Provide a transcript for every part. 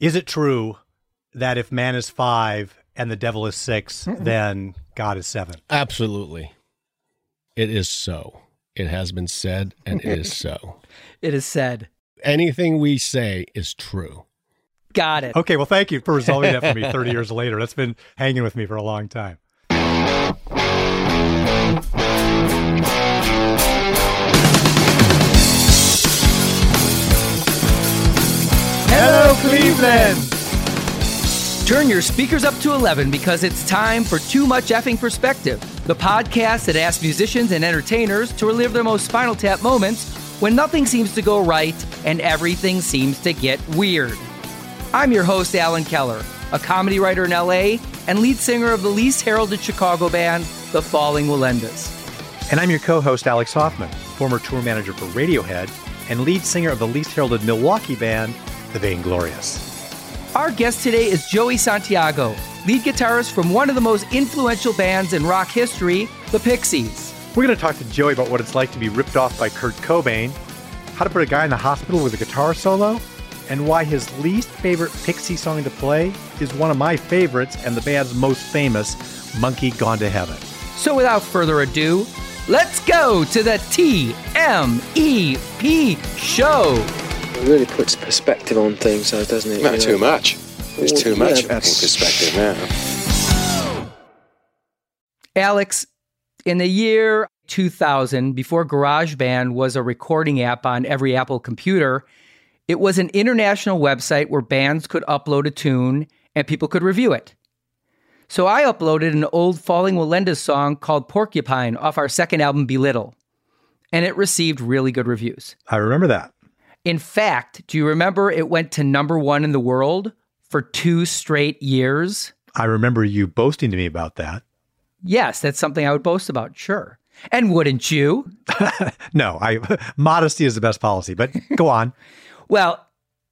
Is it true that if man is five and the devil is 6 then God is seven? Absolutely. It is so. It has been said, and it is so. It is said. Anything we say is true. Got it. Okay, well, thank you for resolving that for me 30 years later. That's been hanging with me for a long time. Hello, Cleveland! Turn your speakers up to 11 because it's time for Too Much Effing Perspective, the podcast that asks musicians and entertainers to relive their most spinal tap moments when nothing seems to go right and everything seems to get weird. I'm your host, Alan Keller, a comedy writer in LA and lead singer of the least heralded Chicago band, The Falling Wallendas. And I'm your co host, Alex Hoffman, former tour manager for Radiohead and lead singer of the least heralded Milwaukee band, The Vainglorious. Our guest today is Joey Santiago, lead guitarist from one of the most influential bands in rock history, the Pixies. We're going to talk to Joey about what it's like to be ripped off by Kurt Cobain, how to put a guy in the hospital with a guitar solo, and why his least favorite Pixie song to play is one of my favorites and the band's most famous, Monkey Gone to Heaven. So without further ado, let's go to the TMEP show. It really puts perspective on things, though, doesn't it? Not You too know? much. There's too much fucking that's- perspective now. Alex, in the year 2000, before GarageBand was a recording app on every Apple computer, it was an international website where bands could upload a tune and people could review it. So I uploaded an old Falling Wallendas song called Porcupine off our second album, Belittle, and it received really good reviews. I remember that. In fact, do you remember it went to number one in the world for two straight years? I remember you boasting to me about that. Yes, that's something I would boast about, sure. And wouldn't you? No, I modesty is the best policy, but go on. Well,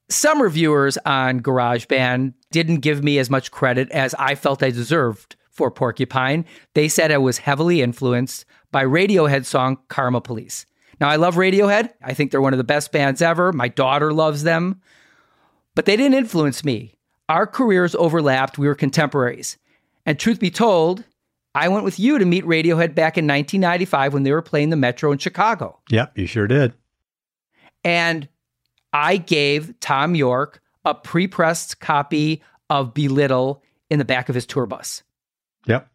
some reviewers on GarageBand didn't give me as much credit as I felt I deserved for Porcupine. They said I was heavily influenced by Radiohead's song Karma Police. Now, I love Radiohead. I think they're one of the best bands ever. My daughter loves them. But they didn't influence me. Our careers overlapped. We were contemporaries. And truth be told, I went with you to meet Radiohead back in 1995 when they were playing the Metro in Chicago. Yep, you sure did. And I gave Thom Yorke a pre pressed copy of Belittle in the back of his tour bus. Yep.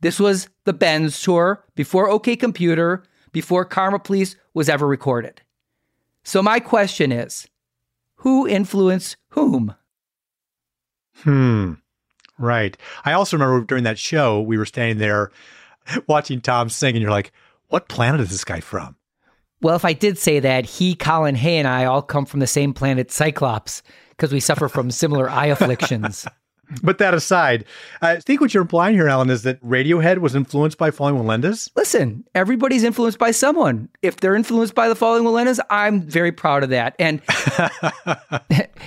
This was the Bends tour before OK Computer, before Karma Police was ever recorded. So, my question is who influenced whom? Hmm. Right. I also remember during that show, we were standing there watching Tom sing, and you're like, what planet is this guy from? Well, if I did say that, he, Colin Hay, and I all come from the same planet, Cyclops, because we suffer from similar eye afflictions. But that aside, I think what you're implying here, Alan, is that Radiohead was influenced by Falling Melendez. Listen, everybody's influenced by someone. If they're influenced by the Falling Wallendas, I'm very proud of that. And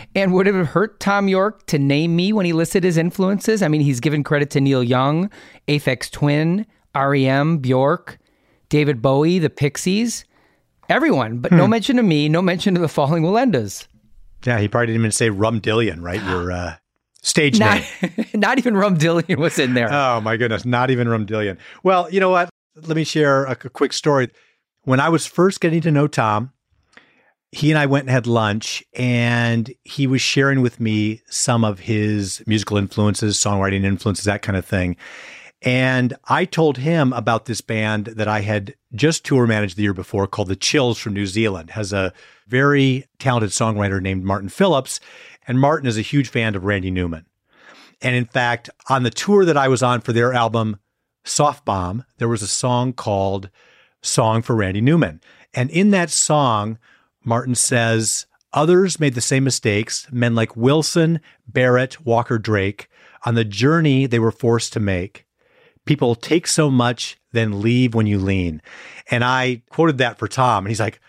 and would it have hurt Thom Yorke to name me when he listed his influences? I mean, he's given credit to Neil Young, Aphex Twin, REM, Bjork, David Bowie, the Pixies, everyone, but no mention of me, no mention of the Falling Wallendas. Yeah, he probably didn't even say Rum Dillion, right? Your uh, stage Not, name. not even Rum Dillion was in there. Oh my goodness, not even Rum Dillion. Well, you know what? Let me share a, a quick story. When I was first getting to know Tom, he and I went and had lunch, and he was sharing with me some of his musical influences, songwriting influences, that kind of thing. And I told him about this band that I had just tour managed the year before called The Chills from New Zealand. Has a very talented songwriter named Martin Phillips, and Martin is a huge fan of Randy Newman. And in fact, on the tour that I was on for their album Soft Bomb, there was a song called Song for Randy Newman. And in that song, Martin says, Others made the same mistakes, men like Wilson, Barrett, Walker Drake, on the journey they were forced to make. People take so much, then leave when you lean. And I quoted that for Tom, and he's like,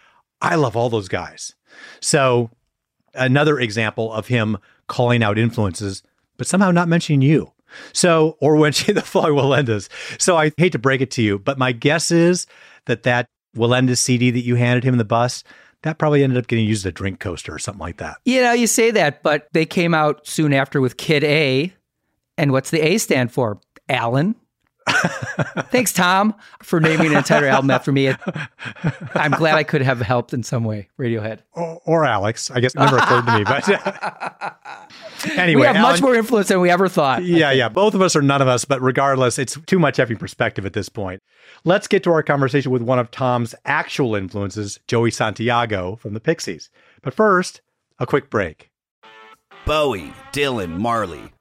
I love all those guys. So, another example of him calling out influences, but somehow not mentioning you. So, or mentioning the Floyd Wallendas. So, I hate to break it to you, but my guess is that that Wallendas CD that you handed him in the bus, that probably ended up getting used as a drink coaster or something like that. You know, you say that, but they came out soon after with Kid A. And what's the A stand for? Alan. Thanks, Tom, for naming an entire album after me. I'm glad I could have helped in some way. Radiohead. Or, or Alex. I guess it never occurred to me, but anyway. we have much more influence than we ever thought. yeah, yeah. Both of us are none of us, but regardless, it's too much having perspective at this point. Let's get to our conversation with one of Tom's actual influences, Joey Santiago from the Pixies. But first, a quick break. Bowie, Dylan, Marley.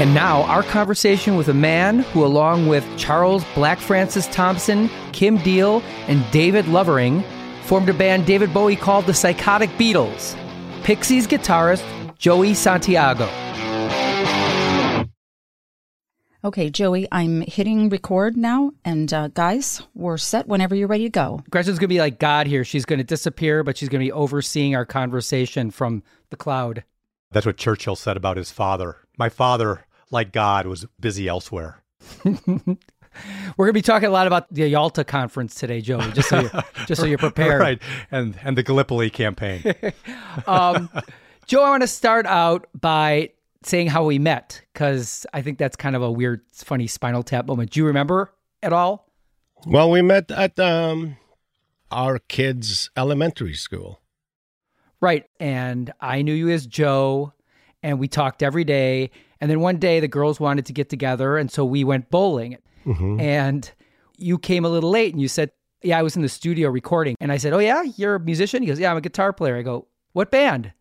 And now, our conversation with a man who, along with Charles Black Francis Thompson, Kim Deal, and David Lovering, formed a band David Bowie called the Psychotic Beatles. Pixies guitarist Joey Santiago. Okay, Joey, I'm hitting record now. And uh, guys, we're set whenever you're ready to go. Gretchen's going to be like God here. She's going to disappear, but she's going to be overseeing our conversation from the cloud. That's what Churchill said about his father. My father, like God, was busy elsewhere. We're going to be talking a lot about the Yalta conference today, Joey, just so you're, just so you're prepared. Right. And and the Gallipoli campaign. um, Joe, I want to start out by saying how we met because I think that's kind of a weird, funny Spinal Tap moment. Do you remember at all? Well, we met at um, our kids' elementary school. Right. And I knew you as Joe, and we talked every day. And then one day the girls wanted to get together, and so we went bowling. Mm-hmm. And you came a little late and you said, Yeah, I was in the studio recording. And I said, Oh, yeah, you're a musician? He goes, Yeah, I'm a guitar player. I go, What band?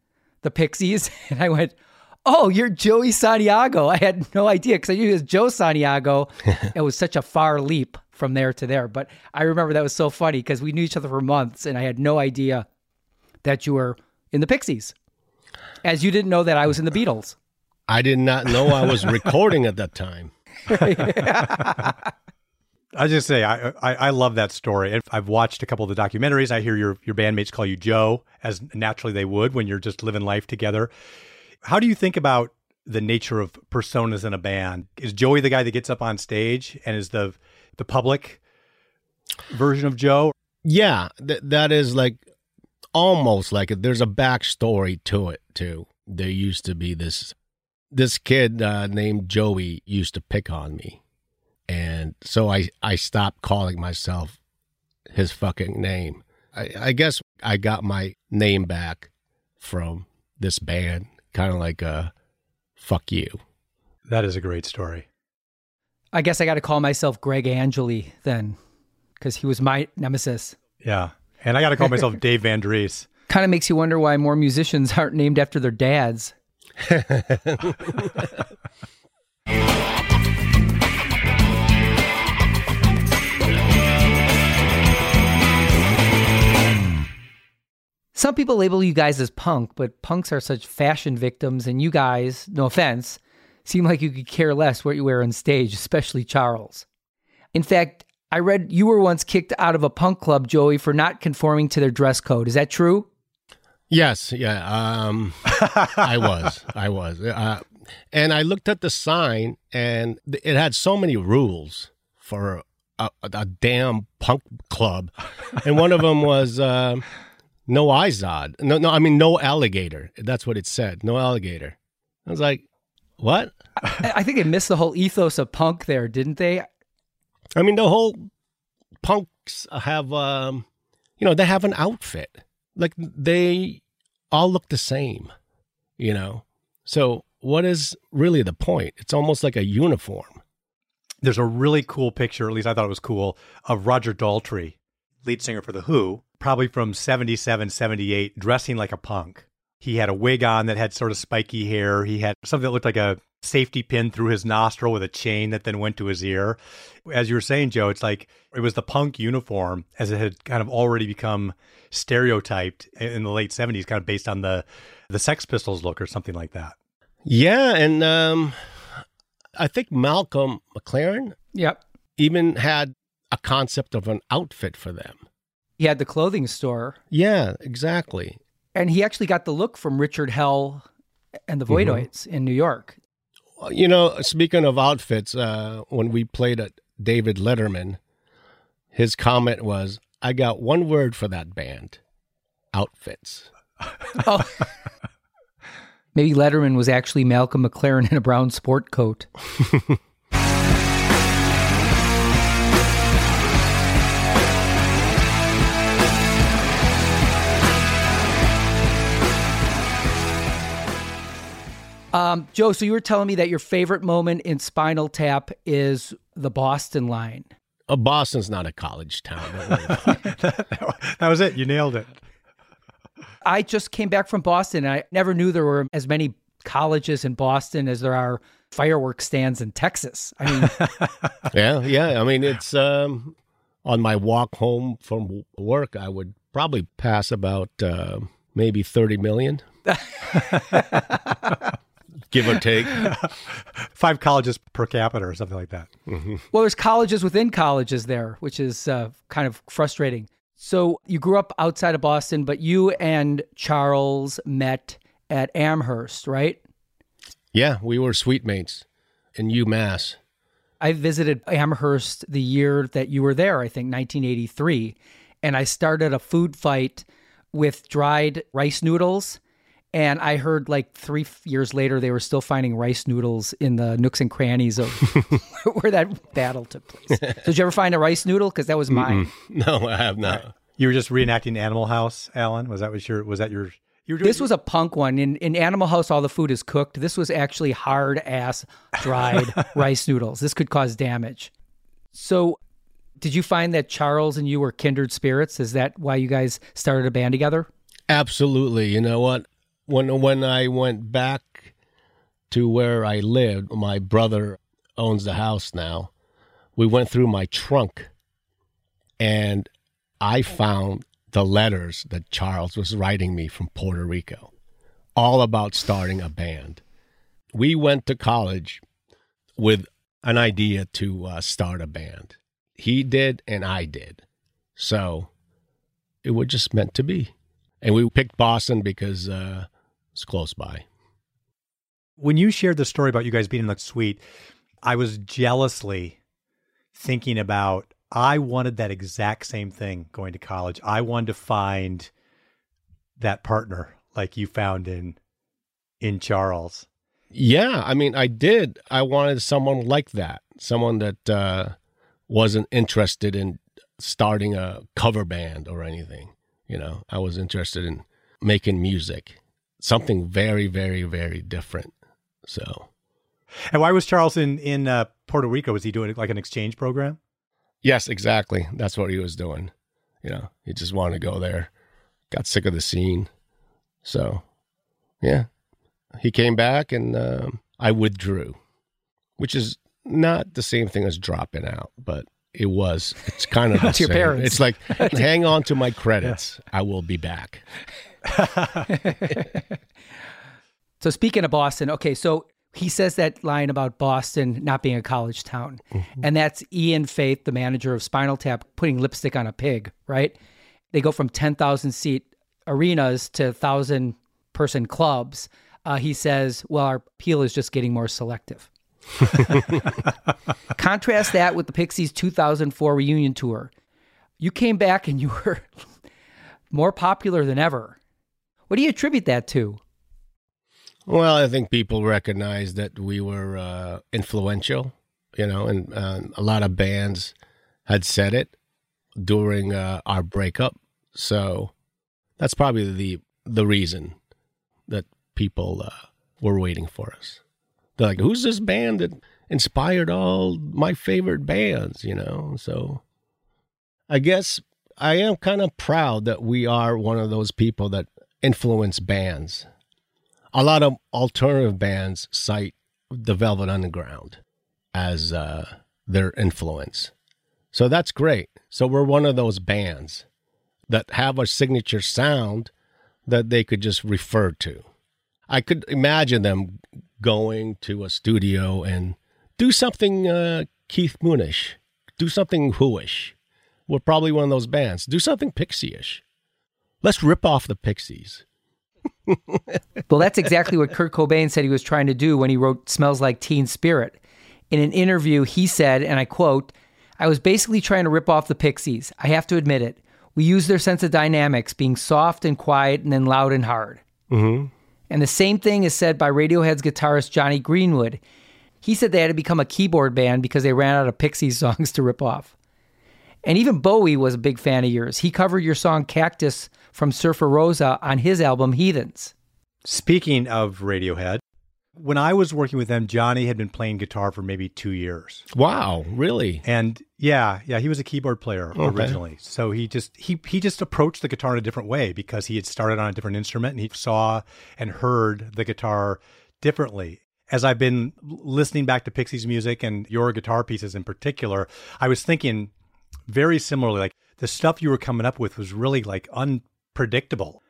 The Pixies. And I went, Oh, you're Joey Santiago. I had no idea because I knew it was Joe Santiago. it was such a far leap from there to there. But I remember that was so funny because we knew each other for months and I had no idea that you were in the Pixies, as you didn't know that I was in the Beatles. I did not know I was recording at that time. I just say I, I I love that story. I've watched a couple of the documentaries. I hear your your bandmates call you Joe, as naturally they would when you're just living life together. How do you think about the nature of personas in a band? Is Joey the guy that gets up on stage and is the the public version of Joe? Yeah, th- that is like almost like it. There's a backstory to it too. There used to be this this kid uh, named Joey used to pick on me, and so I I stopped calling myself his fucking name. I, I guess I got my name back from this band, kind of like a fuck you. That is a great story. I guess I got to call myself Greg Angeli then, because he was my nemesis. Yeah. And I got to call myself Dave Van Dries. Kind of makes you wonder why more musicians aren't named after their dads. Some people label you guys as punk, but punks are such fashion victims, and you guys, no offense, seem like you could care less what you wear on stage, especially Charles. In fact, I read you were once kicked out of a punk club, Joey, for not conforming to their dress code. Is that true? Yes, yeah. Um, I was, I was, uh, and I looked at the sign, and it had so many rules for a, a, a damn punk club, and one of them was uh, no Izod. No, no, I mean no alligator. That's what it said. No alligator. I was like, what? I I think they missed the whole ethos of punk there, didn't they? I mean, the whole punks have, um, you know, they have an outfit. Like they all look the same, you know? So what is really the point? It's almost like a uniform. There's a really cool picture, at least I thought it was cool, of Roger Daltrey, lead singer for The Who, probably from 77, 78, dressing like a punk. He had a wig on that had sort of spiky hair. He had something that looked like a safety pin through his nostril with a chain that then went to his ear. As you were saying, Joe, it's like it was the punk uniform as it had kind of already become stereotyped in the late 70s, kind of based on the the Sex Pistols look or something like that. Yeah, and um, I think Malcolm McLaren Yep. even had a concept of an outfit for them. He had the clothing store, Yeah, exactly. and he actually got the look from Richard Hell and the Voidoids in New York. You know, speaking of outfits, uh, when we played at David Letterman, his comment was, I got one word for that band outfits. Oh. Maybe Letterman was actually Malcolm McLaren in a brown sport coat. Um, Joe, so you were telling me that your favorite moment in Spinal Tap is the Boston line. Uh, Boston's not a college town. don't worry about it. that was it. You nailed it. I just came back from Boston. And I never knew there were as many colleges in Boston as there are fireworks stands in Texas. I mean, yeah, yeah. I mean, it's um, on my walk home from work, I would probably pass about uh, maybe 30 million. Give or take. Five colleges per capita or something like that. well, there's colleges within colleges there, which is uh, kind of frustrating. So you grew up outside of Boston, but you and Charles met at Amherst, right? Yeah, we were suite mates in UMass. I visited Amherst the year that you were there, I think 1983, and I started a food fight with dried rice noodles. And I heard like three f- years later they were still finding rice noodles in the nooks and crannies of where that battle took place. So did you ever find a rice noodle? Because that was mine. No, I have not. You were just reenacting Animal House, Alan. Was that was your? Was that your? You were doing, This was a punk one. In in Animal House, all the food is cooked. This was actually hard ass dried rice noodles. This could cause damage. So, did you find that Charles and you were kindred spirits? Is that why you guys started a band together? Absolutely. You know what? When when I went back to where I lived, my brother owns the house now. We went through my trunk and I found the letters that Charles was writing me from Puerto Rico, all about starting a band. We went to college with an idea to uh, start a band. He did, and I did. So it was just meant to be. And we picked Boston because uh, it's close by. when you shared the story about you guys being in the suite, I was jealously thinking about. I wanted that exact same thing going to college. I wanted to find that partner like you found in in Charles. Yeah, I mean, I did. I wanted someone like that, someone that uh, wasn't interested in starting a cover band or anything. You know, I was interested in making music, something very, very, very different. So, And why was Charles in in uh, Puerto Rico? Was he doing like an exchange program? yes, exactly. That's what he was doing. You know, he just wanted to go there, got sick of the scene. So, yeah, he came back and um, I withdrew, which is not the same thing as dropping out, but it was. It's kind of the your parents. It's like hang on to my credits. I will be back. So speaking of Boston, okay, so he says that line about Boston not being a college town. And that's Ian Faith, the manager of Spinal Tap, putting lipstick on a pig, right? They go from 10,000 seat arenas to 1,000 person clubs. Uh, he says, well, our appeal is just getting more selective. Contrast that with the Pixies 2004 reunion tour. You came back and you were more popular than ever. What do you attribute that to? Well, I think people recognized that we were uh, influential you know, and uh, a lot of bands had said it during uh, our breakup. So that's probably the the reason that people uh, were waiting for us. They're like, "Who's this band that inspired all my favorite bands?" You know. So I guess I am kind of proud that we are one of those people that influence bands. A lot of alternative bands cite the Velvet Underground as uh, their influence. So that's great. So we're one of those bands that have a signature sound that they could just refer to. I could imagine them going to a studio and do something uh, Keith Moonish, do something Whoish. We're probably one of those bands. Do something Pixie-ish. Let's rip off the Pixies. well, that's exactly what Kurt Cobain said he was trying to do when he wrote Smells Like Teen Spirit. In an interview, he said, and I quote, I was basically trying to rip off the Pixies. I have to admit it. We use their sense of dynamics, being soft and quiet and then loud and hard. Mm-hmm. And the same thing is said by Radiohead's guitarist Jonny Greenwood. He said they had to become a keyboard band because they ran out of Pixies songs to rip off. And even Bowie was a big fan of yours. He covered your song Cactus from Surfer Rosa on his album Heathens. Speaking of Radiohead, when I was working with them, Jonny had been playing guitar for maybe two years. Wow, really? And yeah, yeah, he was a keyboard player okay. originally. So he just he he just approached the guitar in a different way because he had started on a different instrument and he saw and heard the guitar differently. As I've been listening back to Pixies music and your guitar pieces in particular, I was thinking very similarly like the stuff you were coming up with was really like unpredictable,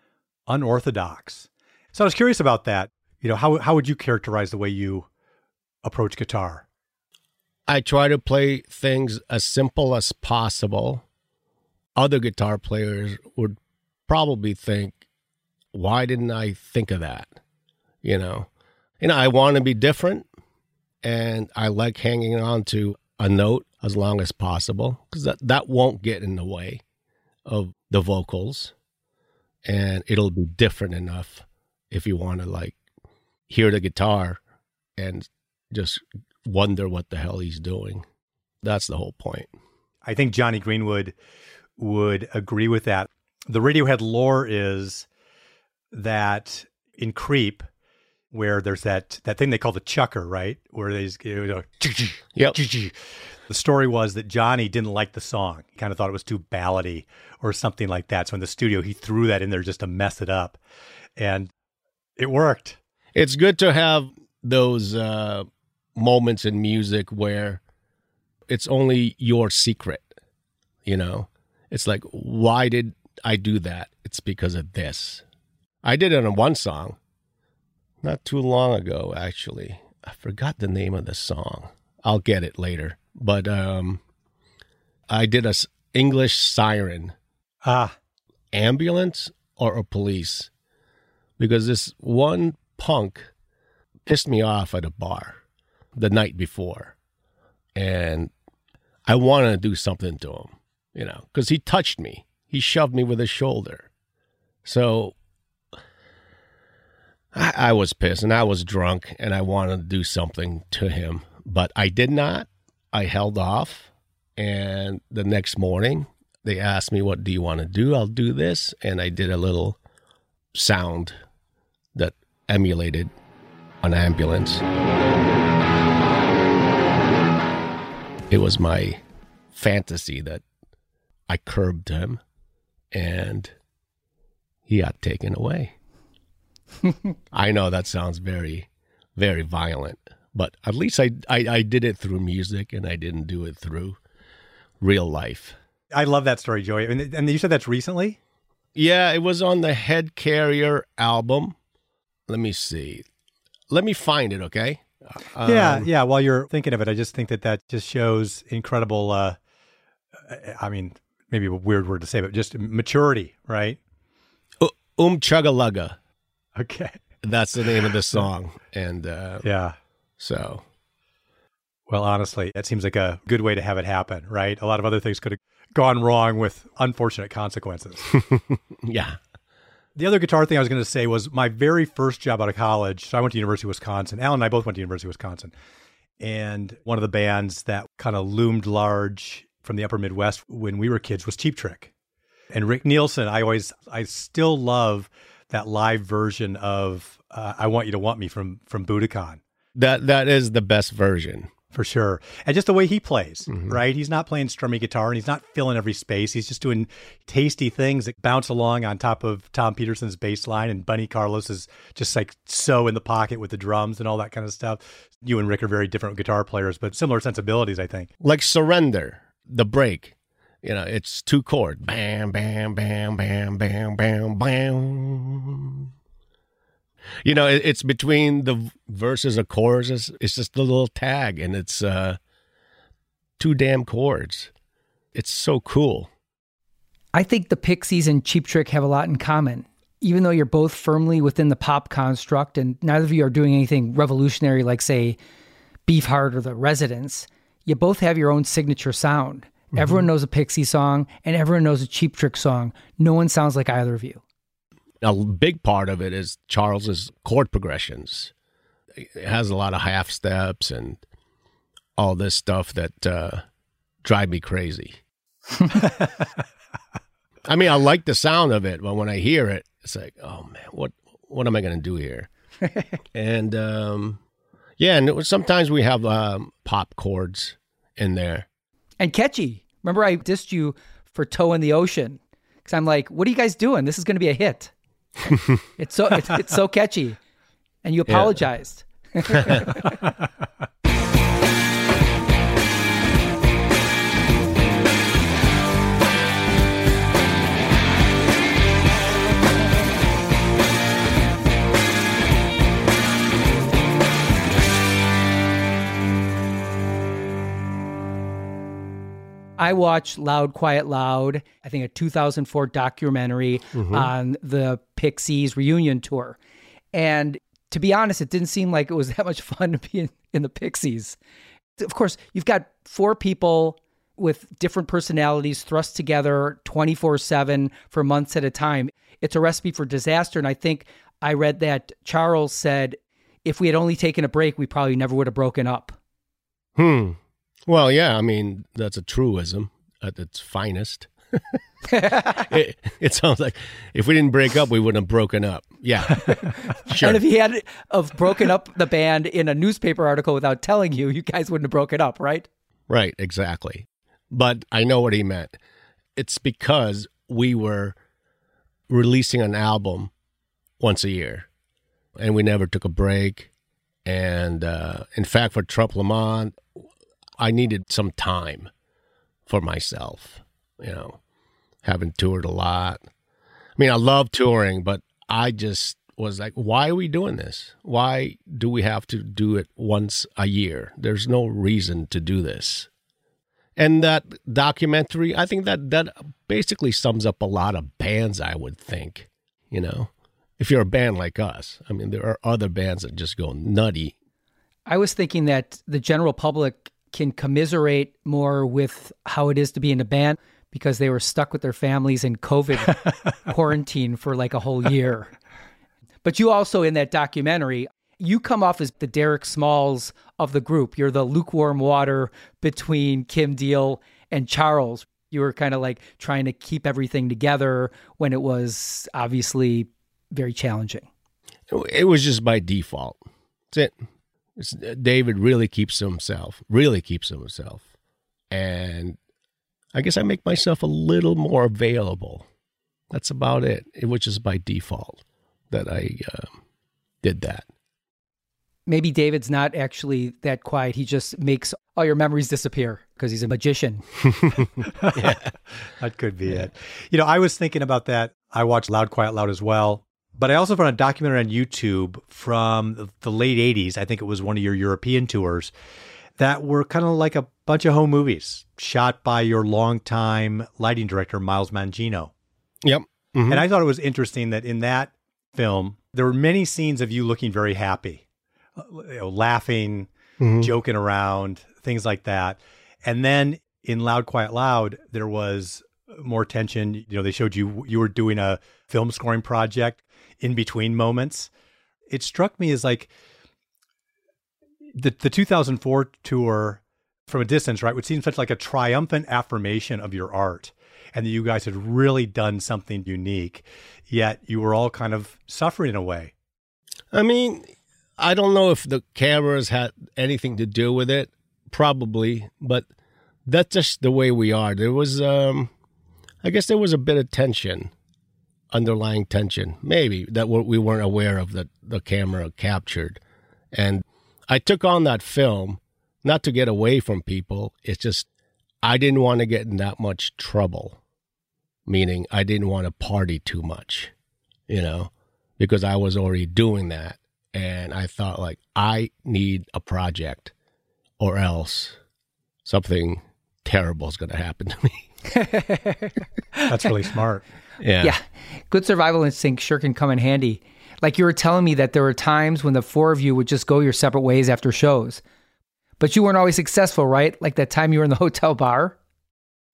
unorthodox. So I was curious about that. You know how how would you characterize the way you approach guitar? I try to play things as simple as possible. Other guitar players would probably think why didn't i think of that? You know? You know i want to be different and i like hanging on to a note as long as possible because that, that won't get in the way of the vocals and it'll be different enough if you want to like hear the guitar and just wonder what the hell he's doing. That's the whole point. I think jonny Greenwood would agree with that. The Radiohead lore is that in Creep, where there's that that thing they call the chucker, right? Where they you know, yep. The story was that Jonny didn't like the song. He kind of thought it was too ballady or something like that. So in the studio, he threw that in there just to mess it up, and it worked it's good to have those uh, moments in music where it's only your secret. You know, it's like, why did I do that? It's because of this. I did it on one song not too long ago, actually. I forgot the name of the song. I'll get it later. But um, I did a English siren. Ah. Ambulance or a police. Because this one punk pissed me off at a bar the night before. And I wanted to do something to him, you know, because he touched me. He shoved me with his shoulder. So I, I, was pissed and I was drunk and I wanted to do something to him, but I did not. I held off. And the next morning, they asked me, What do you want to do? I'll do this. And I did a little sound that emulated an ambulance. It was my fantasy that I curbed him and he got taken away. I know that sounds very, very violent, but at least I, I, I did it through music and I didn't do it through real life. I love that story, Joey. And, and you said that's recently? Yeah, it was on the Head Carrier album let me see. Let me find it, okay? Um, yeah, yeah. While you're thinking of it, I just think that that just shows incredible. Uh, I mean, maybe a weird word to say, but just maturity, right? Um Chagga Okay, that's the name of the song, and uh, yeah. So, well, honestly, that seems like a good way to have it happen, right? A lot of other things could have gone wrong with unfortunate consequences. yeah, the other guitar thing I was going to say was my very first job out of college. So I went to University of Wisconsin. Alan and I both went to University of Wisconsin. And one of the bands that kind of loomed large from the upper Midwest when we were kids was Cheap Trick. And Rick Nielsen, I always, I still love that live version of uh, "I Want You to Want Me" from from Budokan That that is the best version. for sure, and just the way he plays, Mhm. right? He's not playing strummy guitar and he's not filling every space. He's just doing tasty things that bounce along on top of Tom Petersson's bass line, and Bunny Carlos is just like so in the pocket with the drums and all that kind of stuff. You and Rick are very different guitar players, but similar sensibilities, I think. Like Surrender, the break. You know, it's two chord. Bam, bam, bam, bam, bam, bam, bam. You know, it, it's between the verses of choruses. It's just a little tag, and it's uh, two damn chords. It's so cool. I think the Pixies and Cheap Trick have a lot in common. Even though you're both firmly within the pop construct and neither of you are doing anything revolutionary like, say, Beefheart or The Residents, you both have your own signature sound. Everyone knows a Pixie song and everyone knows a Cheap Trick song. No one sounds like either of you. a big part of it is Charles's chord progressions. It has a lot of half steps and all this stuff that uh, drive me crazy. I mean, I like the sound of it, but when I hear it, it's like, oh man, what what am I going to do here? and um, yeah, and it was, sometimes we have um, pop chords in there. And catchy. Remember, I dissed you for Toe in the Ocean because I'm like, what are you guys doing? This is going to be a hit. it's so it's, it's so catchy, and you apologized. I watched Loud Quiet Loud, I think a 2004 documentary on the Pixies reunion tour. And to be honest, it didn't seem like it was that much fun to be in, in the Pixies. Of course, you've got four people with different personalities thrust together 24 7 for months at a time. It's a recipe for disaster. And I think I read that Charles said if we had only taken a break, we probably never would have broken up. Hmm. Well, yeah, I mean, that's a truism at its finest. it, it sounds like if we didn't break up, we wouldn't have broken up. Yeah. Sure. And if he had of broken up the band in a newspaper article without telling you, you guys wouldn't have broken up, right? Right, exactly. But I know what he meant. It's because we were releasing an album once a year and we never took a break. And uh, in fact, for Trompe le Monde, I needed some time for myself, you know, having toured a lot. I mean, I love touring, but I just was like, why are we doing this? Why do we have to do it once a year? There's no reason to do this. And that documentary, I think that that basically sums up a lot of bands, I would think, you know. If you're a band like us, I mean, there are other bands that just go nutty. I was thinking that the general public can commiserate more with how it is to be in a band because they were stuck with their families in COVID quarantine for like a whole year. But you also, in that documentary, you come off as the Derek Smalls of the group. You're the lukewarm water between Kim Deal and Charles. You were kind of like trying to keep everything together when it was obviously very challenging. It was just by default. That's it. It's, David really keeps to himself, really keeps to himself. And I guess I make myself a little more available. That's about it, which is by default that I uh, did that. maybe David's not actually that quiet. He just makes all your memories disappear because he's a magician. That could be it. You know, I was thinking about that. I watched Loud, Quiet, Loud as well. But I also found a documentary on YouTube from the late 80s. I think it was one of your European tours that were kind of like a bunch of home movies shot by your longtime lighting director, Miles Mangino. Yep. Mhm. And I thought it was interesting that in that film, there were many scenes of you looking very happy, you know, laughing, Mhm. joking around, things like that. And then in Loud, Quiet, Loud, there was more tension. You know, they showed you you were doing a film scoring project in between moments. It struck me as like, the the 2004 tour from a distance, right, would seem such like a triumphant affirmation of your art, and that you guys had really done something unique. Yet you were all kind of suffering in a way. I mean, I don't know if the cameras had anything to do with it. Probably, but that's just the way we are. There was, um, I guess, there was a bit of tension, underlying tension, maybe that we weren't aware of that the camera captured, and I took on that film not to get away from people. It's just I didn't want to get in that much trouble, meaning I didn't want to party too much, you know, because I was already doing that. And I thought, like, I need a project or else something terrible is going to happen to me. That's really smart. Yeah. Yeah. Good survival instinct sure can come in handy. Like you were telling me that there were times when the four of you would just go your separate ways after shows. But you weren't always successful, right? Like that time you were in the hotel bar?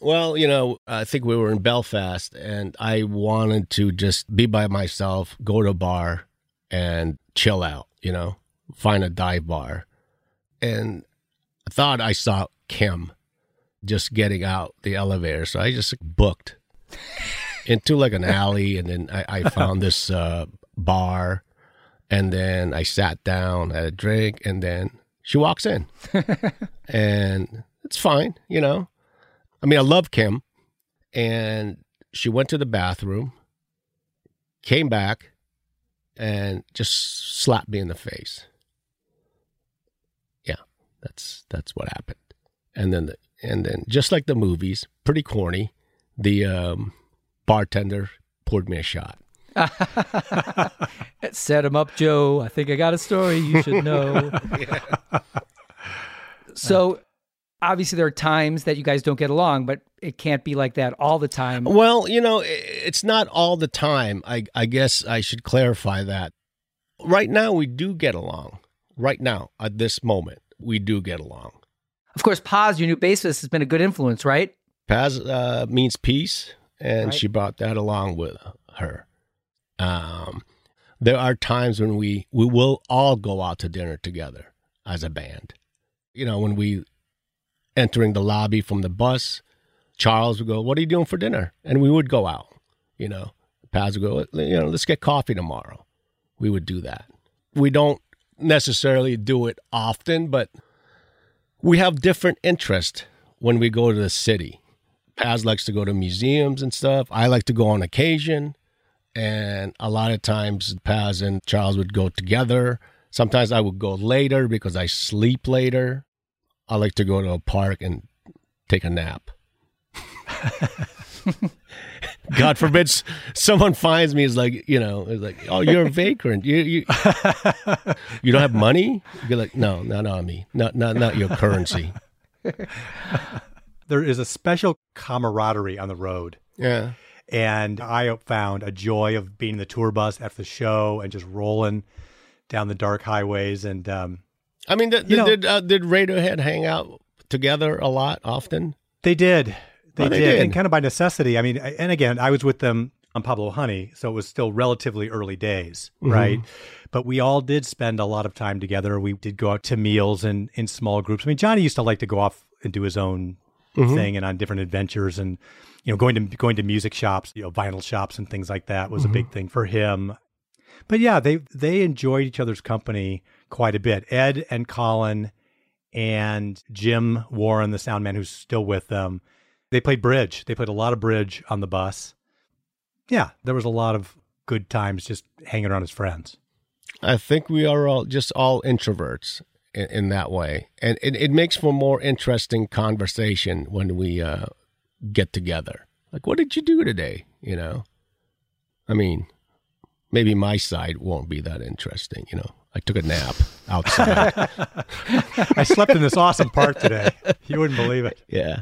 Well, you know, I think we were in Belfast and I wanted to just be by myself, go to a bar and chill out, you know, find a dive bar. And I thought I saw Kim just getting out the elevator. So I just booked into like an alley and then I, I found this uh, bar and then I sat down, had a drink, and then she walks in. and it's fine, you know. I mean, I love Kim. And she went to the bathroom, came back, and just slapped me in the face. Yeah, that's that's what happened. And then the, and then just like the movies, pretty corny, the um, bartender poured me a shot. Set him up, Joe. I think I got a story you should know. so, obviously, there are times that you guys don't get along, but it can't be like that all the time. Well, you know, it's not all the time. I, I guess I should clarify that. Right now, we do get along. Right now, at this moment, we do get along. Of course, Paz, your new bassist, has been a good influence, right? Paz uh, means peace, and Right. she brought that along with her. Um, there are times when we we will all go out to dinner together as a band. You know, when we entering the lobby from the bus, Charles would go, "What are you doing for dinner?" And we would go out. You know, Paz would go, "You know, let's get coffee tomorrow." We would do that. We don't necessarily do it often, but we have different interests when we go to the city. Paz likes to go to museums and stuff. I like to go on occasion. And a lot of times, Paz and Charles would go together. Sometimes I would go later because I sleep later. I like to go to a park and take a nap. God forbid someone finds me is like, you know, is like, oh, you're a vagrant. You you you don't have money? You're like, no, not on me. Not not not your currency. There is a special camaraderie on the road. Yeah. And I found a joy of being in the tour bus after the show and just rolling down the dark highways. And um, I mean, did You know- did, uh, did Radiohead hang out together a lot, often? they did. They, Oh, they did. did. And kind of by necessity. I mean, and again, I was with them on Pablo Honey, so it was still relatively early days, Mm-hmm. right? But we all did spend a lot of time together. We did go out to meals and in small groups. I mean, Jonny used to like to go off and do his own Mm-hmm. thing and on different adventures and you know going to going to music shops, you know, vinyl shops and things like that was a big thing for him. But yeah, they they enjoyed each other's company quite a bit. Ed and Colin and Jim Warren, the sound man who's still with them, they played bridge. They played a lot of bridge on the bus. Yeah, there was a lot of good times just hanging around as friends. I think we are all just all introverts in, in that way, and it, it makes for more interesting conversation when we uh, get together. Like, what did you do today? You know, I mean, maybe my side won't be that interesting. You know, I took a nap outside. I slept in this awesome park today. You wouldn't believe it. yeah.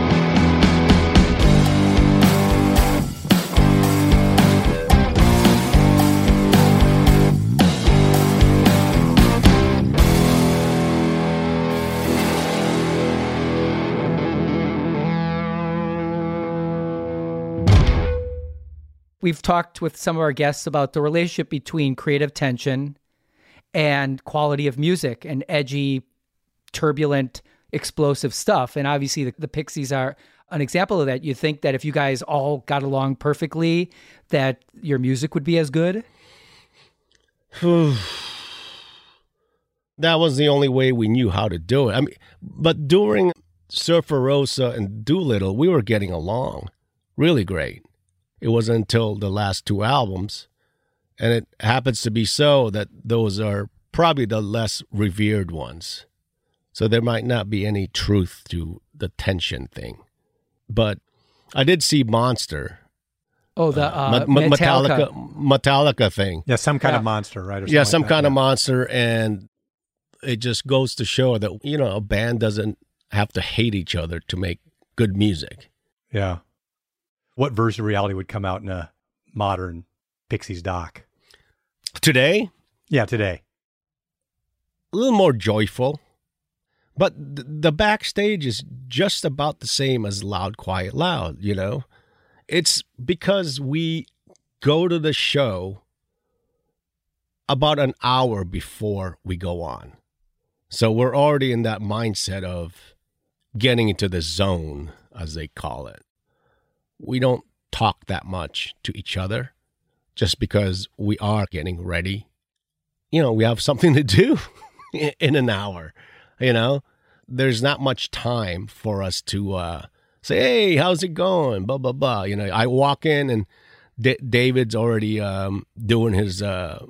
We've talked with some of our guests about the relationship between creative tension and quality of music and edgy, turbulent, explosive stuff. And obviously, the, the Pixies are an example of that. You think that if you guys all got along perfectly, that your music would be as good? that was the only way we knew how to do it. I mean, but during Surfer Rosa and Doolittle, we were getting along really great. It wasn't until the last two albums, and it happens to be so that those are probably the less revered ones. So there might not be any truth to the tension thing. But I did see Monster. Oh, the uh, Ma- Ma- Metallica. Metallica Metallica thing. Yeah, some kind Yeah. of monster, right? Or yeah, some like that, kind of monster, and it just goes to show that you know a band doesn't have to hate each other to make good music. Yeah. What version of reality would come out in a modern Pixies doc? Today, Yeah, today. a little more joyful, but th- the backstage is just about the same as Loud, Quiet, Loud. You know, it's because we go to the show about an hour before we go on. So we're already in that mindset of getting into the zone, as they call it. We don't talk that much to each other just because we are getting ready. You know, we have something to do in an hour, you know? There's not much time for us to uh, say, hey, how's it going? Blah, blah, blah. You know, I walk in and D- David's already um, doing his uh,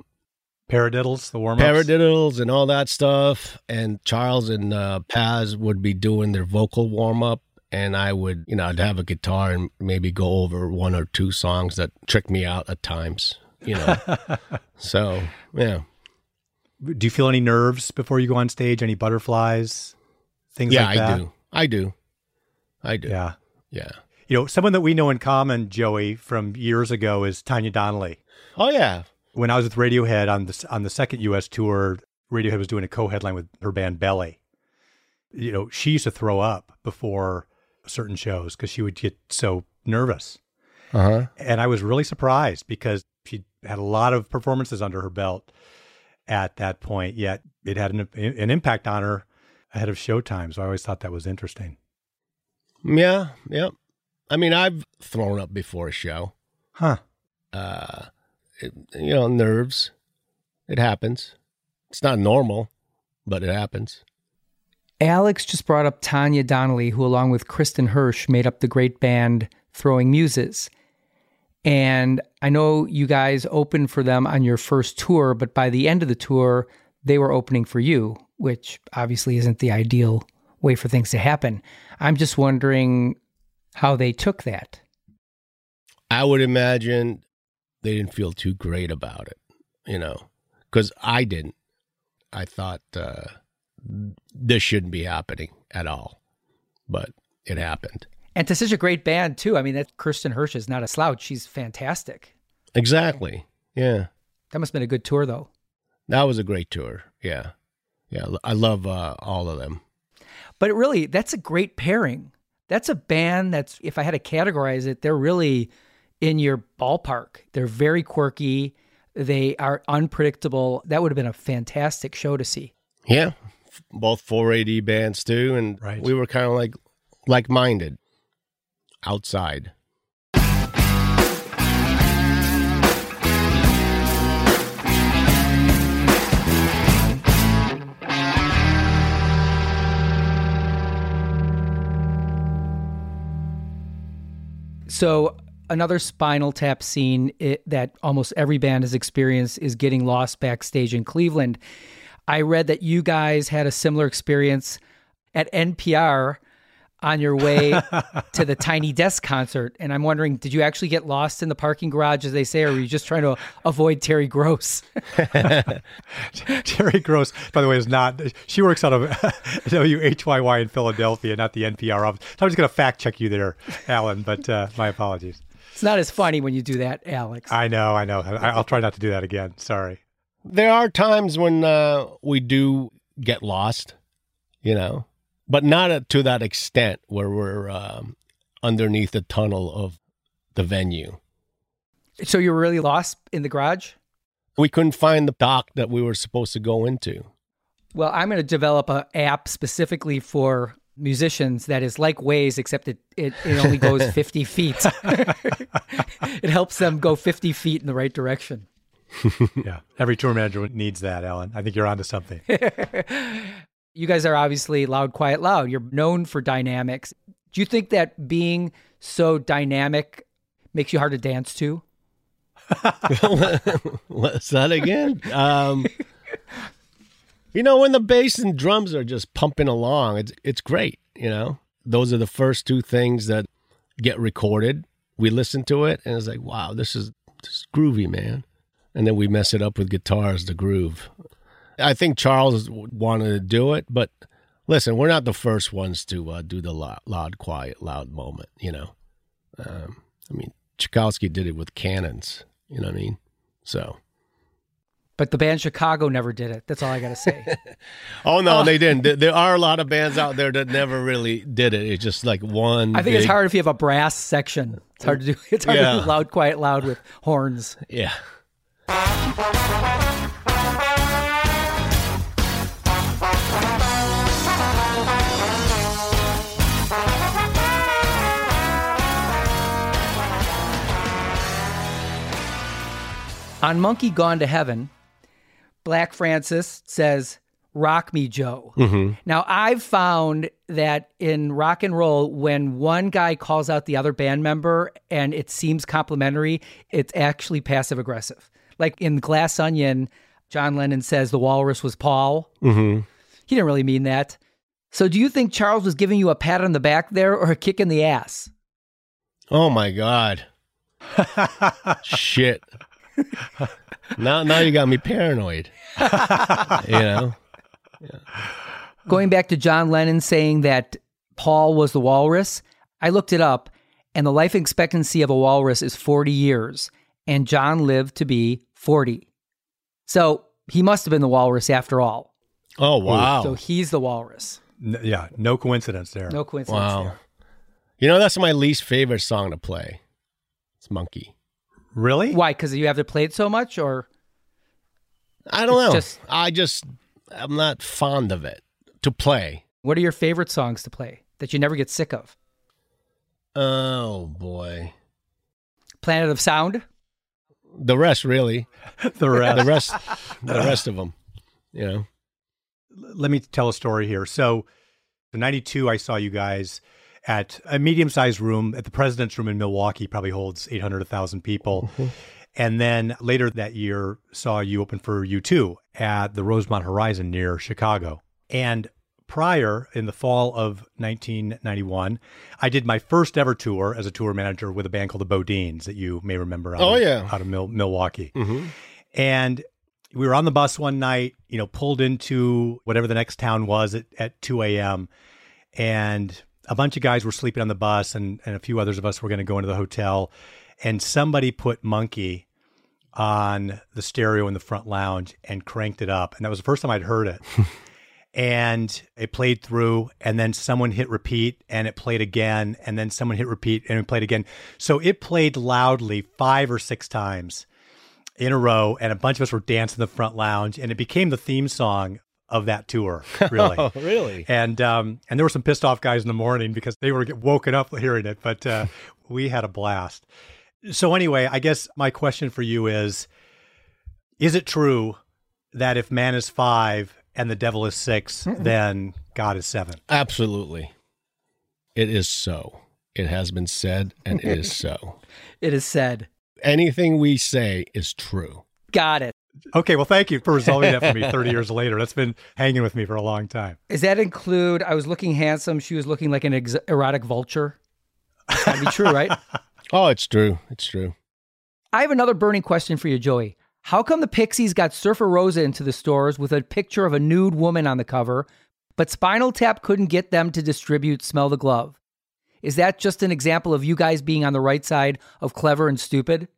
Paradiddles, the warm ups. paradiddles and all that stuff. And Charles and uh, Paz would be doing their vocal warm up. And I would, you know, I'd have a guitar and maybe go over one or two songs that trick me out at times, you know. so, yeah. Do you feel any nerves before you go on stage? Any butterflies? Things Yeah, like that? Yeah, I do. I do. I do. Yeah. Yeah. You know, someone that we know in common, Joey, from years ago is Tanya Donnelly. Oh, yeah. When I was with Radiohead on the on the second U.S. tour, Radiohead was doing a co-headline with her band Belly. You know, she used to throw up before certain shows because she would get so nervous. Uh huh. And I was really surprised because she had a lot of performances under her belt at that point. Yet it had an, an impact on her ahead of showtime. So I always thought that was interesting. Yeah. Yeah. I mean, I've thrown up before a show. Huh. Uh, it, you know, nerves. It happens. It's not normal, but it happens. Alex just brought up Tanya Donnelly, who, along with Kristin Hersh, made up the great band Throwing Muses. And I know you guys opened for them on your first tour, but by the end of the tour, they were opening for you, which obviously isn't the ideal way for things to happen. I'm just wondering how they took that. I would imagine they didn't feel too great about it, you know, because I didn't. I thought uh, this shouldn't be happening at all, but it happened. And to such a great band, too. I mean, that Kristin Hersh is not a slouch. She's fantastic. Exactly. Yeah. That must have been a good tour, though. That was a great tour. Yeah. Yeah, I love uh, all of them. But really, that's a great pairing. That's a band that's, if I had to categorize it, they're really in your ballpark. They're very quirky. They are unpredictable. That would have been a fantastic show to see. Yeah, both 4AD bands too, and Right. we were kind of like like minded outside. So another Spinal Tap scene it, that almost every band has experienced is getting lost backstage in Cleveland. I read that you guys had a similar experience at NPR on your way to the Tiny Desk concert, and I'm wondering, did you actually get lost in the parking garage, as they say, or were you just trying to avoid Terry Gross? Terry Gross, by the way, is not. She works out of WHYY in Philadelphia, not the NPR office. So I'm just going to fact check you there, Alan. But uh, my apologies. It's not as funny when you do that, Alex. I know, I know. I, I'll try not to do that again. Sorry. There are times when uh, we do get lost, you know, but not to that extent where we're um, underneath the tunnel of the venue. so you were really lost in the garage? We couldn't find the dock that we were supposed to go into. Well, I'm going to develop an app specifically for musicians that is like Waze, except it, it, it only goes 50 feet. it helps them go 50 feet in the right direction. Yeah, every tour manager needs that, Alan. I think you're onto something. You guys are obviously loud, quiet, loud. You're known for dynamics. Do you think that being so dynamic makes you hard to dance to? What's that again? Um, you know, when the bass and drums are just pumping along, it's it's great. You know, those are the first two things that get recorded. We listen to it, and it's like, wow, this is this is groovy, man. And then we mess it up with guitars, the groove. I think Charles wanted to do it, but listen, we're not the first ones to uh, do the loud, loud, quiet, loud moment. You know, um, I mean, Tchaikovsky did it with cannons. You know what I mean? So. But the band Chicago never did it. That's all I got to say. Oh no, they didn't. There- There are a lot of bands out there that never really did it. It's just like one. I think it's hard if you have a brass section. It's hard to do. It's hard to do loud, quiet, loud with horns. Yeah. On Monkey Gone to Heaven, Black Francis says, Rock me, Joe. Mm-hmm. Now, I've found that in rock and roll, when one guy calls out the other band member and it seems complimentary, it's actually passive aggressive. Like in Glass Onion, John Lennon says the walrus was Paul. Mm-hmm. He didn't really mean that. So, do you think Charles was giving you a pat on the back there or a kick in the ass? Oh my god. Shit. now, now you got me paranoid. you know. Going back to John Lennon saying that Paul was the walrus, I looked it up, and the life expectancy of a walrus is 40 years, and John lived to be 40. So he must have been the walrus after all. Oh wow. So he's the walrus. N- yeah, no coincidence there. No coincidence wow. there. You know that's my least favorite song to play. It's Monkey. Really? Why? Because you have to play it so much, or I don't know. just- I just I'm not fond of it to play. what are your favorite songs to play that you never get sick of? Oh boy. Planet of Sound? The rest really. the rest. The rest the rest of them. You know. let me tell a story here. So, in 92, I saw you guys at a medium sized room at the President's Room in Milwaukee, probably holds 800, 1,000 people. Mm-hmm. And then later that year, saw you open for U2 at the Rosemont Horizon near Chicago. And prior, in the fall of 1991, I did my first ever tour as a tour manager with a band called the BoDeans that you may remember out, Oh, of, yeah. out of Mil- Milwaukee. Mm-hmm. And we were on the bus one night, you know, pulled into whatever the next town was at, at 2 a.m. And a bunch of guys were sleeping on the bus, and, and a few others of us were going to go into the hotel. And somebody put Monkey on the stereo in the front lounge and cranked it up. And that was the first time I'd heard it. and it played through and then someone hit repeat and it played again and then someone hit repeat and it played again. So it played loudly five or six times in a row and a bunch of us were dancing in the front lounge and it became the theme song of that tour really. Oh, really? and um and there were some pissed off guys in the morning because they were woken up hearing it but uh we had a blast. So anyway i guess my question for you is is it true that if man is five and the devil is 6 then god is seven Absolutely. It is so. It has been said, and it is so. It is said. Anything we say is true. Got it. okay well thank you for resolving that for me 30 years later that's been hanging with me for a long time Does that include? I was looking handsome. She was looking like an ex- erotic vulture. That'd be true, right? Oh, it's true. It's true. I have another burning question for you, Joey. How come the Pixies got Surfer Rosa into the stores with a picture of a nude woman on the cover, but Spinal Tap couldn't get them to distribute Smell the Glove? Is that just an example of you guys being on the right side of clever and stupid?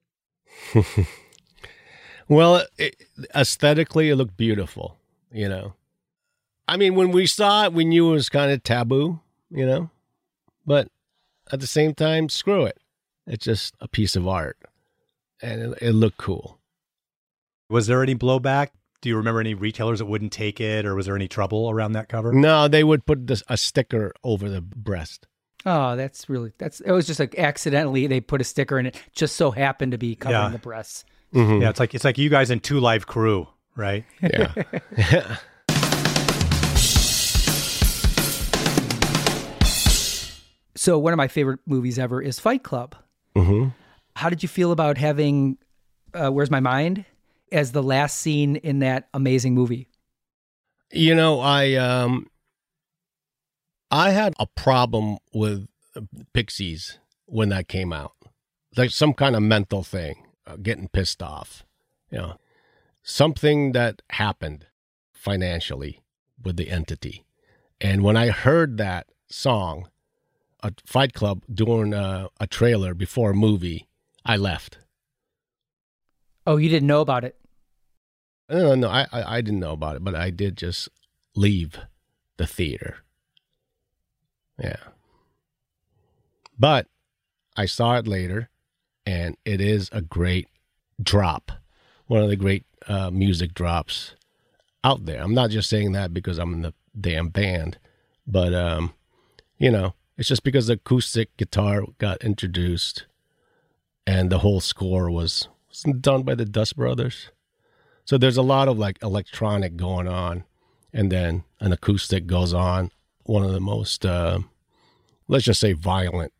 Well, it, aesthetically, it looked beautiful, you know. I mean, when we saw it, we knew it was kind of taboo, you know. But at the same time, screw it. It's just a piece of art. And it, it looked cool. Was there any blowback do you remember any retailers that wouldn't take it or was there any trouble around that cover No, they would put this, a sticker over the breast. Oh, that's really that's it was just like accidentally they put a sticker in it just so happened to be covering Yeah. the breasts. yeah it's like it's like you guys in two live crew right Yeah. So one of my favorite movies ever is Fight Club. hmm How did you feel about having uh, Where's My Mind as the last scene in that amazing movie? You know, I um I had a problem with uh, Pixies when that came out. Like some kind of mental thing, uh, getting pissed off. You know, something that happened financially with the entity. And when I heard that song, a Fight Club doing a, a trailer before a movie, I left. Oh, you didn't know about it. No, no, I, I I didn't know about it, but I did just leave the theater. Yeah. But I saw it later, and it is a great drop. One of the great uh, music drops out there. I'm not just saying that because I'm in the damn band, but um, you know, it's just because the acoustic guitar got introduced, and the whole score was, was done by the Dust Brothers. So there's a lot of like electronic going on, and then an acoustic goes on. One of the most, uh, let's just say, violent.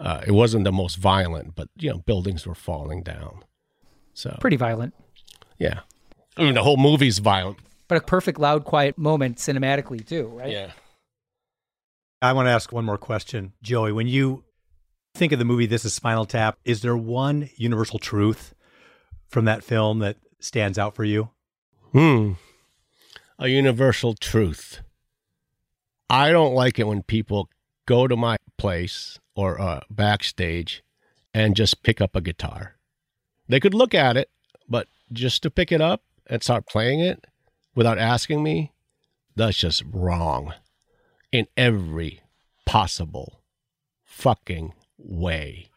Uh, it wasn't the most violent, but you know, buildings were falling down. So Pretty violent, yeah, I mean the whole movie's violent. but a perfect loud, quiet moment cinematically too, right? Yeah. I want to ask one more question. Joey, when you think of the movie This is Spinal Tap, is there one universal truth from that film that stands out for you? Hmm. A universal truth. I don't like it when people go to my place or uh, backstage and just pick up a guitar. They could look at it, but just to pick it up and start playing it without asking me, that's just wrong in every possible fucking way.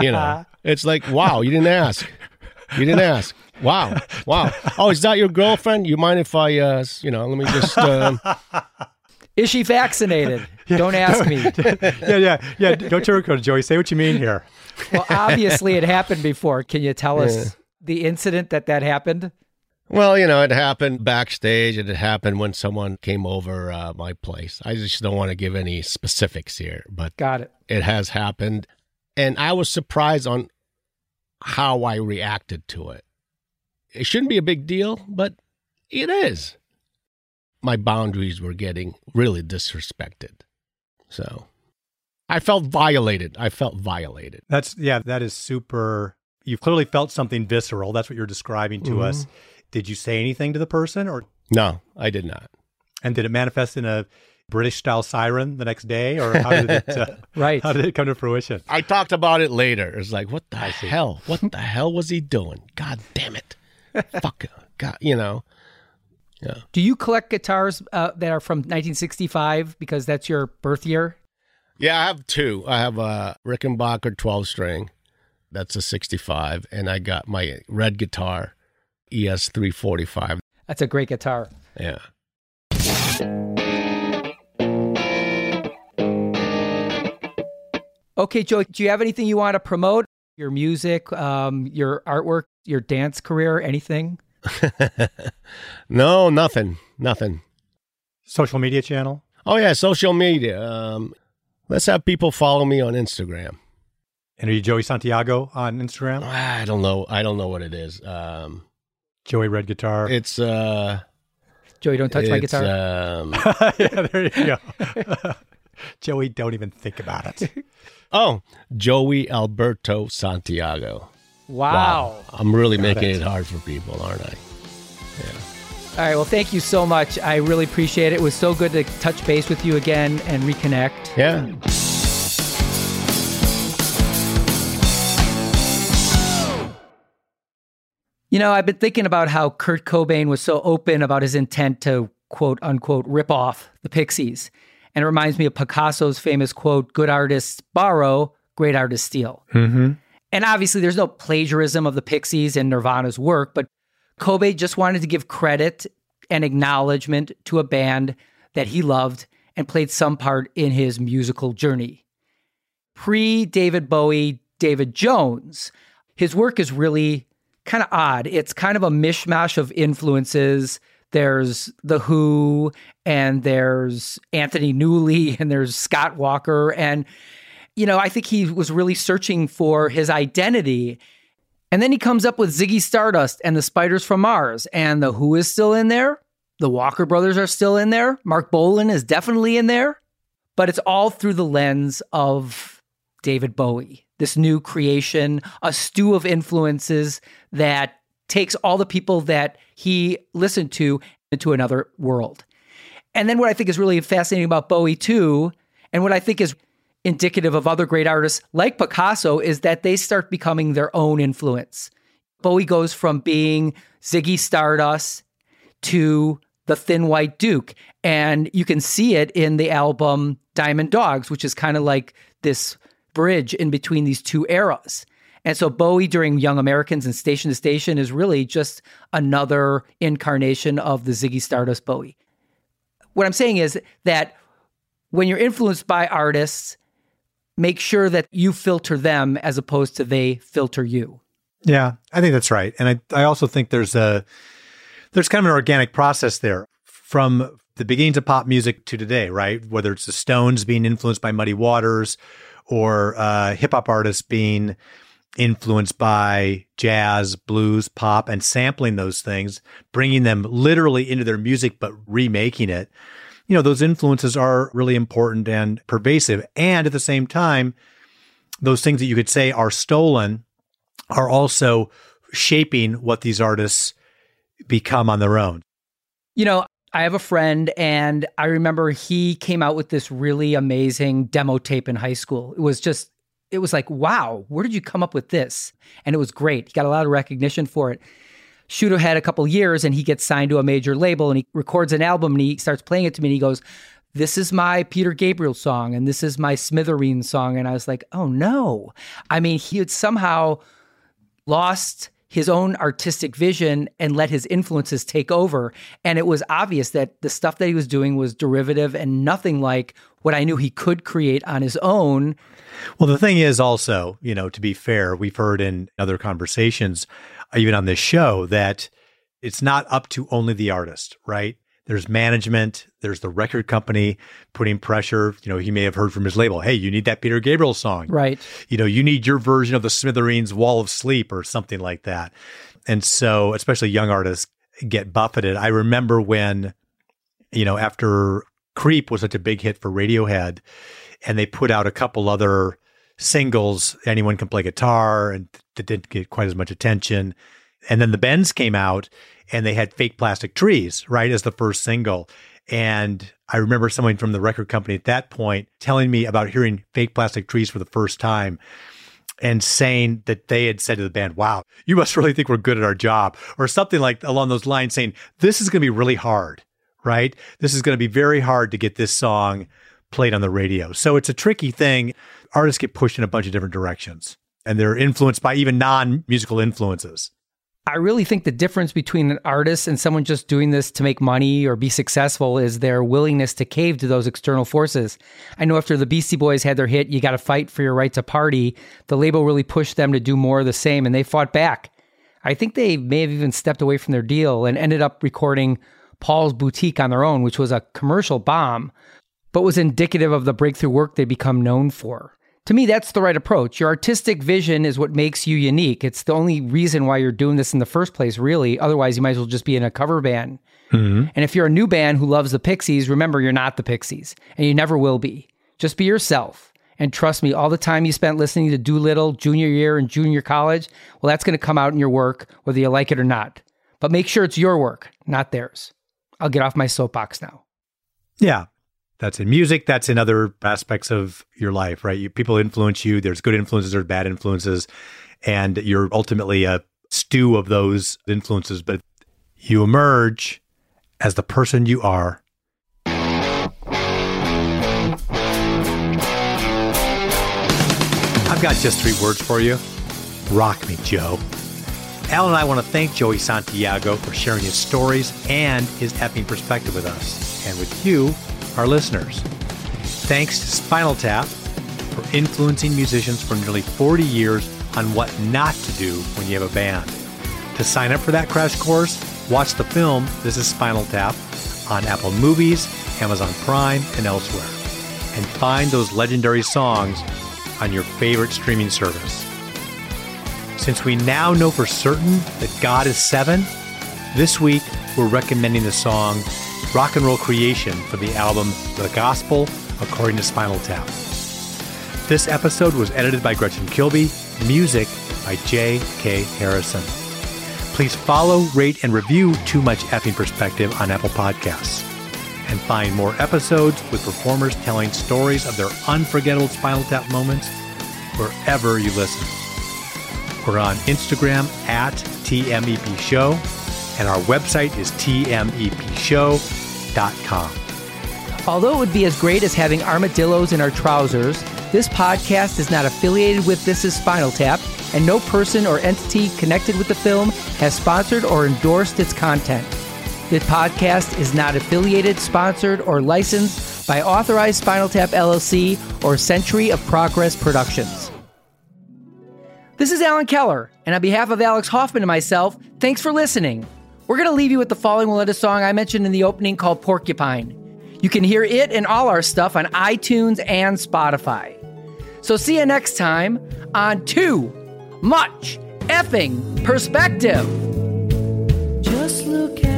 You know, it's like, wow, you didn't ask. You didn't ask. Wow. Wow. Oh, is that your girlfriend? You mind if I, uh, you know, let me just, um, Is she vaccinated? Don't ask me. yeah, yeah, yeah. Don't sugarcoat it, Joey. Say what you mean here. Well, obviously it happened before. Can you tell us the incident that that happened? well, you know, it happened backstage and it happened when someone came over uh, my place. I just don't want to give any specifics here, but Got it. it has happened. And I was surprised on how I reacted to it. It shouldn't be a big deal, but it is. My boundaries were getting really disrespected. So I felt violated. I felt violated. That's yeah, that is super. You've clearly felt something visceral. That's what you're describing to us. Mm-hmm. Did you say anything to the person, or No, I did not. and did it manifest in a British style siren the next day, or how did it? Uh, Right. How did it come to fruition? I talked about it later. It's like, what the hell? What the hell was he doing? God damn it. Fuck. God, you know. Yeah. Do you collect guitars uh, that are from 1965 because that's your birth year? Yeah, I have two. I have a Rickenbacker 12 string. That's a 65. And I got my red guitar, ES 345. That's a great guitar. Yeah. Okay, Joey, do you have anything you want to promote? Your music, um, your artwork, your dance career, anything? no, nothing. Nothing. Social media channel? Oh, yeah, social media. Um, let's have people follow me on Instagram. And are you Joey Santiago on Instagram? I don't know. I don't know what it is. Um, Joey Red Guitar. it's uh, Joey, don't touch my guitar. Um, yeah, there you go. Joey, don't even think about it. oh, Joey Alberto Santiago. wow. I'm really making it. it hard for people, aren't I? Yeah. All right. Well, thank you so much. I really appreciate it. It was so good to touch base with you again and reconnect. Yeah. You know, I've been thinking about how Kurt Cobain was so open about his intent to quote unquote rip off the Pixies. And it reminds me of Picasso's famous quote good artists borrow, great artists steal. Mm-hmm. And obviously, there's no plagiarism of the Pixies and Nirvana's work, but Kobe just wanted to give credit and acknowledgement to a band that he loved and played some part in his musical journey. Pre David Bowie, David Jones, his work is really kind of odd. It's kind of a mishmash of influences. There's The Who, and there's Anthony Newley, and there's Scott Walker. And, you know, I think he was really searching for his identity. And then he comes up with Ziggy Stardust and the Spiders from Mars, and The Who is still in there. The Walker brothers are still in there. Marc Bolan is definitely in there. But it's all through the lens of David Bowie, this new creation, a stew of influences that takes all the people that he listened to into another world. And then what I think is really fascinating about Bowie too, and what I think is indicative of other great artists like Picasso is that they start becoming their own influence. Bowie goes from being Ziggy Stardust to the Thin White Duke. And you can see it in the album Diamond Dogs, which is kind of like this bridge in between these two eras. And so Bowie during Young Americans and Station to Station is really just another incarnation of the Ziggy Stardust Bowie. What I'm saying is that when you're influenced by artists, make sure that you filter them as opposed to they filter you. Yeah, I think that's right. And I, I also think there's a there's kind of an organic process there from the beginnings of pop music to today, right? Whether it's the Stones being influenced by Muddy Waters or uh, hip hop artists being influenced by jazz, blues, pop, and sampling those things, bringing them literally into their music, but remaking it. You know, those influences are really important and pervasive. And at the same time, those things that you could say are stolen are also shaping what these artists become on their own. You know, I have a friend, and I remember he came out with this really amazing demo tape in high school. It was just, it was like, wow, where did you come up with this? And it was great. He got a lot of recognition for it. Shoot had a couple years, and he gets signed to a major label, and he records an album, and he starts playing it to me, and he goes, this is my Peter Gabriel song, and this is my Smithereens song. And I was like, oh no. I mean, he had somehow lost his own artistic vision and let his influences take over. And it was obvious that the stuff that he was doing was derivative and nothing like what I knew he could create on his own. Well, the thing is also, you know, to be fair, we've heard in other conversations, even on this show, that it's not up to only the artist, right? There's management, there's the record company putting pressure. You know, he may have heard from his label, hey, you need that Peter Gabriel song. Right. You know, you need your version of the Smithereens Wall of Sleep or something like that. And so, especially young artists get buffeted. I remember when, you know, after Creep was such a big hit for Radiohead, and they put out a couple other singles, Anyone Can Play Guitar, and that didn't get quite as much attention. And then the Bends came out and they had Fake Plastic Trees, right, as the first single. And I remember someone from the record company at that point telling me about hearing Fake Plastic Trees for the first time. and saying that they had said to the band, Wow, you must really think we're good at our job, or something like along those lines, saying, This is going to be really hard, right? This is going to be very hard to get this song played on the radio. So it's a tricky thing. Artists get pushed in a bunch of different directions, and they're influenced by even non musical influences. I really think the difference between an artist and someone just doing this to make money or be successful is their willingness to cave to those external forces. I know after the Beastie Boys had their hit, You Gotta Fight for Your Right to Party, the label really pushed them to do more of the same and they fought back. I think they may have even stepped away from their deal and ended up recording Paul's Boutique on their own, which was a commercial bomb, but was indicative of the breakthrough work they become known for. To me, that's the right approach. Your artistic vision is what makes you unique. It's the only reason why you're doing this in the first place, really. Otherwise, you might as well just be in a cover band. Mm-hmm. And if you're a new band who loves the Pixies, remember you're not the Pixies, and you never will be. Just be yourself. And trust me, all the time you spent listening to Doolittle junior year and junior college, well, that's going to come out in your work, whether you like it or not. But make sure it's your work, not theirs. I'll get off my soapbox now. Yeah, that's in music. That's in other aspects of your life, right? You, people influence you. There's good influences, there's bad influences, and you're ultimately a stew of those influences. But you emerge as the person you are. I've got just three words for you. Rock me, Joe. Al and I want to thank Joey Santiago for sharing his stories and his effing perspective with us, and with you our listeners. Thanks to Spinal Tap for influencing musicians for nearly 40 years on what not to do when you have a band. To sign up for that crash course, watch the film This is Spinal Tap on Apple Movies, Amazon Prime, and elsewhere. And find those legendary songs on your favorite streaming service. Since we now know for certain that God is seven, this week we're recommending the song rock and roll creation for the album The Gospel According to Spinal Tap. This episode was edited by Gretchen Kilby, music by J.K. Harrison. Please follow, rate, and review Too Much Effing Perspective on Apple Podcasts. And find more episodes with performers telling stories of their unforgettable Spinal Tap moments wherever you listen. We're on Instagram at TMEP Show, and our website is tmepshow.com. Although it would be as great as having armadillos in our trousers, this podcast is not affiliated with This is Spinal Tap, and no person or entity connected with the film has sponsored or endorsed its content. This podcast is not affiliated, sponsored, or licensed by Authorized Spinal Tap LLC or Century of Progress Productions. This is Alan Keller, and on behalf of Alex Hoffman and myself, thanks for listening. We're going to leave you with the following Willetta song I mentioned in the opening called Porcupine. You can hear it and all our stuff on iTunes and Spotify. So see you next time on Too Much Effing Perspective. Just look at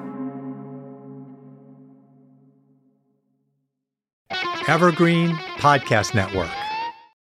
Evergreen Podcast Network.